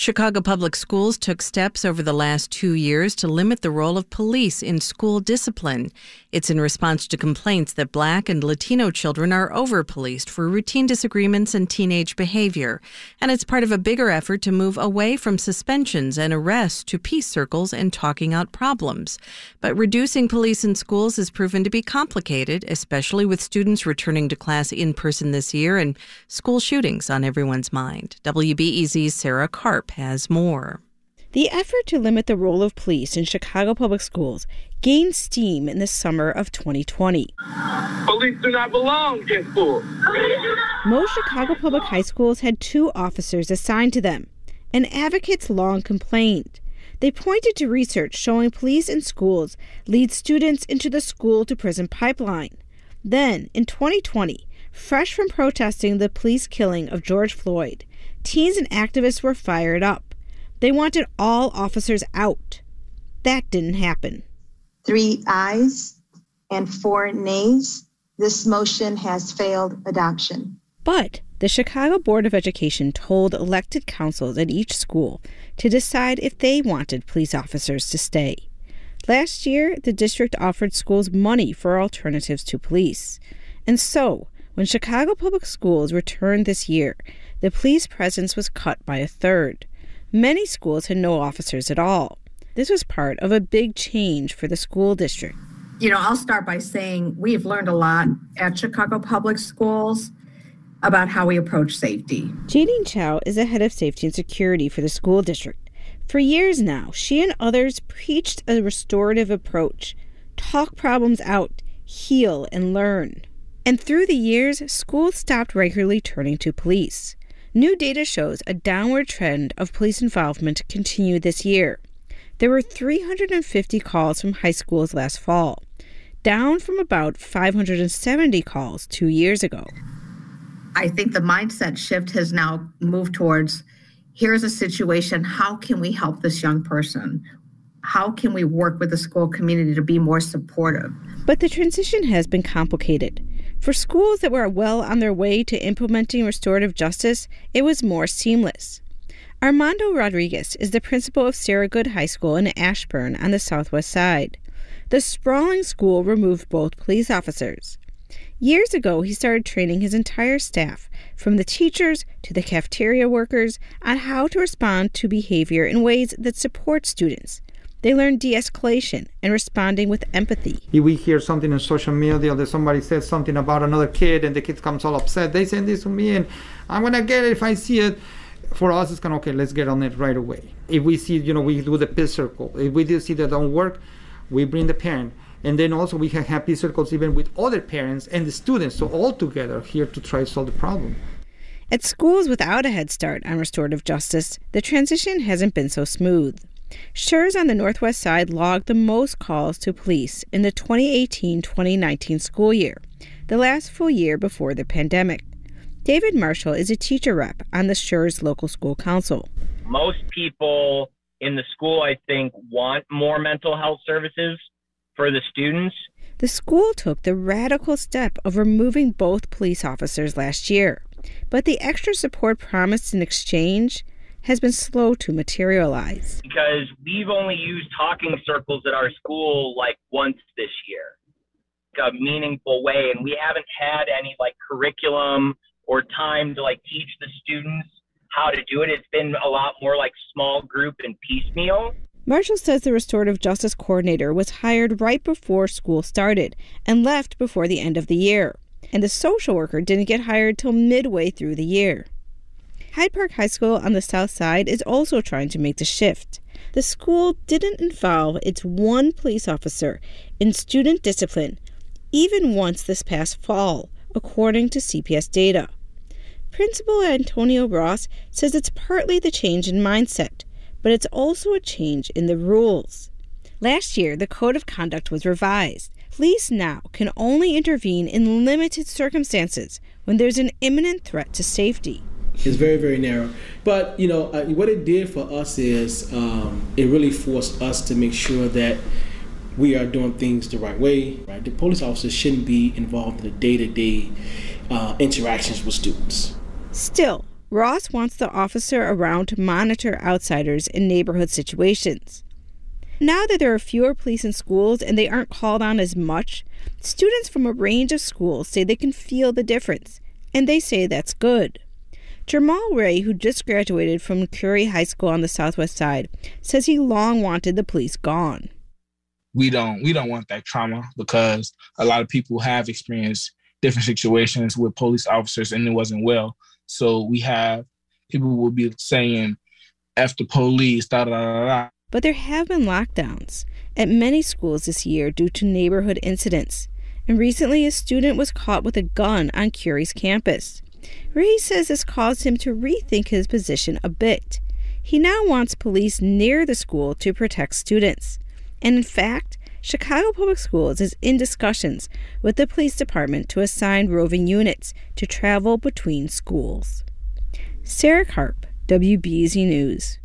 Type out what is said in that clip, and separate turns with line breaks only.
Chicago Public Schools took steps over the last two years to limit the role of police in school discipline. It's in response to complaints that black and Latino children are over policed for routine disagreements and teenage behavior. And it's part of a bigger effort to move away from suspensions and arrests to peace circles and talking out problems. But reducing police in schools has proven to be complicated, especially with students returning to class in person this year and school shootings on everyone's mind. WBEZ's Sarah Karp has more.
The effort to limit the role of police in Chicago public schools gained steam in the summer of 2020.
Police do not belong in schools.
Most Chicago public high schools had two officers assigned to them, and advocates long complained. They pointed to research showing police in schools lead students into the school to prison pipeline. Then, in 2020, fresh from protesting the police killing of George Floyd, teens and activists were fired up. They wanted all officers out. That didn't happen.
Three ayes and four nays. This motion has failed adoption.
But the Chicago Board of Education told elected councils at each school to decide if they wanted police officers to stay. Last year, the district offered schools money for alternatives to police. And so, when Chicago Public Schools returned this year, the police presence was cut by a third. Many schools had no officers at all. This was part of a big change for the school district.
You know, I'll start by saying we've learned a lot at Chicago Public Schools about how we approach safety.
Jadine Chou is the head of safety and security for the school district. For years now, she and others preached a restorative approach talk problems out, heal, and learn. And through the years, schools stopped regularly turning to police. New data shows a downward trend of police involvement continued this year. There were 350 calls from high schools last fall, down from about 570 calls two years ago.
I think the mindset shift has now moved towards here's a situation, how can we help this young person? How can we work with the school community to be more supportive?
But the transition has been complicated. For schools that were well on their way to implementing restorative justice, it was more seamless. Armando Rodriguez is the principal of Sarah Goode High School in Ashburn on the southwest side. The sprawling school removed both police officers. Years ago, he started training his entire staff, from the teachers to the cafeteria workers, on how to respond to behavior in ways that support students. They learn de escalation and responding with empathy.
If we hear something on social media that somebody says something about another kid and the kid comes all upset, they send this to me and I'm gonna get it if I see it. For us, it's kind of okay, let's get on it right away. If we see, you know, we do the peace circle. If we do see that don't work, we bring the parent. And then also we can have peace circles even with other parents and the students, so all together here to try to solve the problem.
At schools without a head start on restorative justice, the transition hasn't been so smooth. Schurz on the Northwest Side logged the most calls to police in the 2018 2019 school year, the last full year before the pandemic. David Marshall is a teacher rep on the Schurz Local School Council.
Most people in the school, I think, want more mental health services for the students.
The school took the radical step of removing both police officers last year, but the extra support promised in exchange has been slow to materialize.
Because we've only used talking circles at our school like once this year, a meaningful way, and we haven't had any like curriculum or time to like teach the students how to do it. It's been a lot more like small group and piecemeal.
Marshall says the restorative justice coordinator was hired right before school started and left before the end of the year. And the social worker didn't get hired till midway through the year. Hyde Park High School on the south side is also trying to make the shift. The school didn't involve its one police officer in student discipline even once this past fall, according to CPS data. Principal Antonio Ross says it's partly the change in mindset, but it's also a change in the rules. Last year, the Code of Conduct was revised. Police now can only intervene in limited circumstances when there's an imminent threat to safety.
It's very, very narrow. But, you know, uh, what it did for us is um, it really forced us to make sure that we are doing things the right way. Right? The police officers shouldn't be involved in the day to day interactions with students.
Still, Ross wants the officer around to monitor outsiders in neighborhood situations. Now that there are fewer police in schools and they aren't called on as much, students from a range of schools say they can feel the difference, and they say that's good. Jamal Ray, who just graduated from Curie High School on the southwest side, says he long wanted the police gone.
We don't we don't want that trauma because a lot of people have experienced different situations with police officers and it wasn't well. So we have people will be saying F the police, da da da da
but there have been lockdowns at many schools this year due to neighborhood incidents. And recently, a student was caught with a gun on Curie's campus. Ray says this caused him to rethink his position a bit. He now wants police near the school to protect students. And in fact, Chicago Public Schools is in discussions with the police department to assign roving units to travel between schools. Sarah Karp, WBEZ News.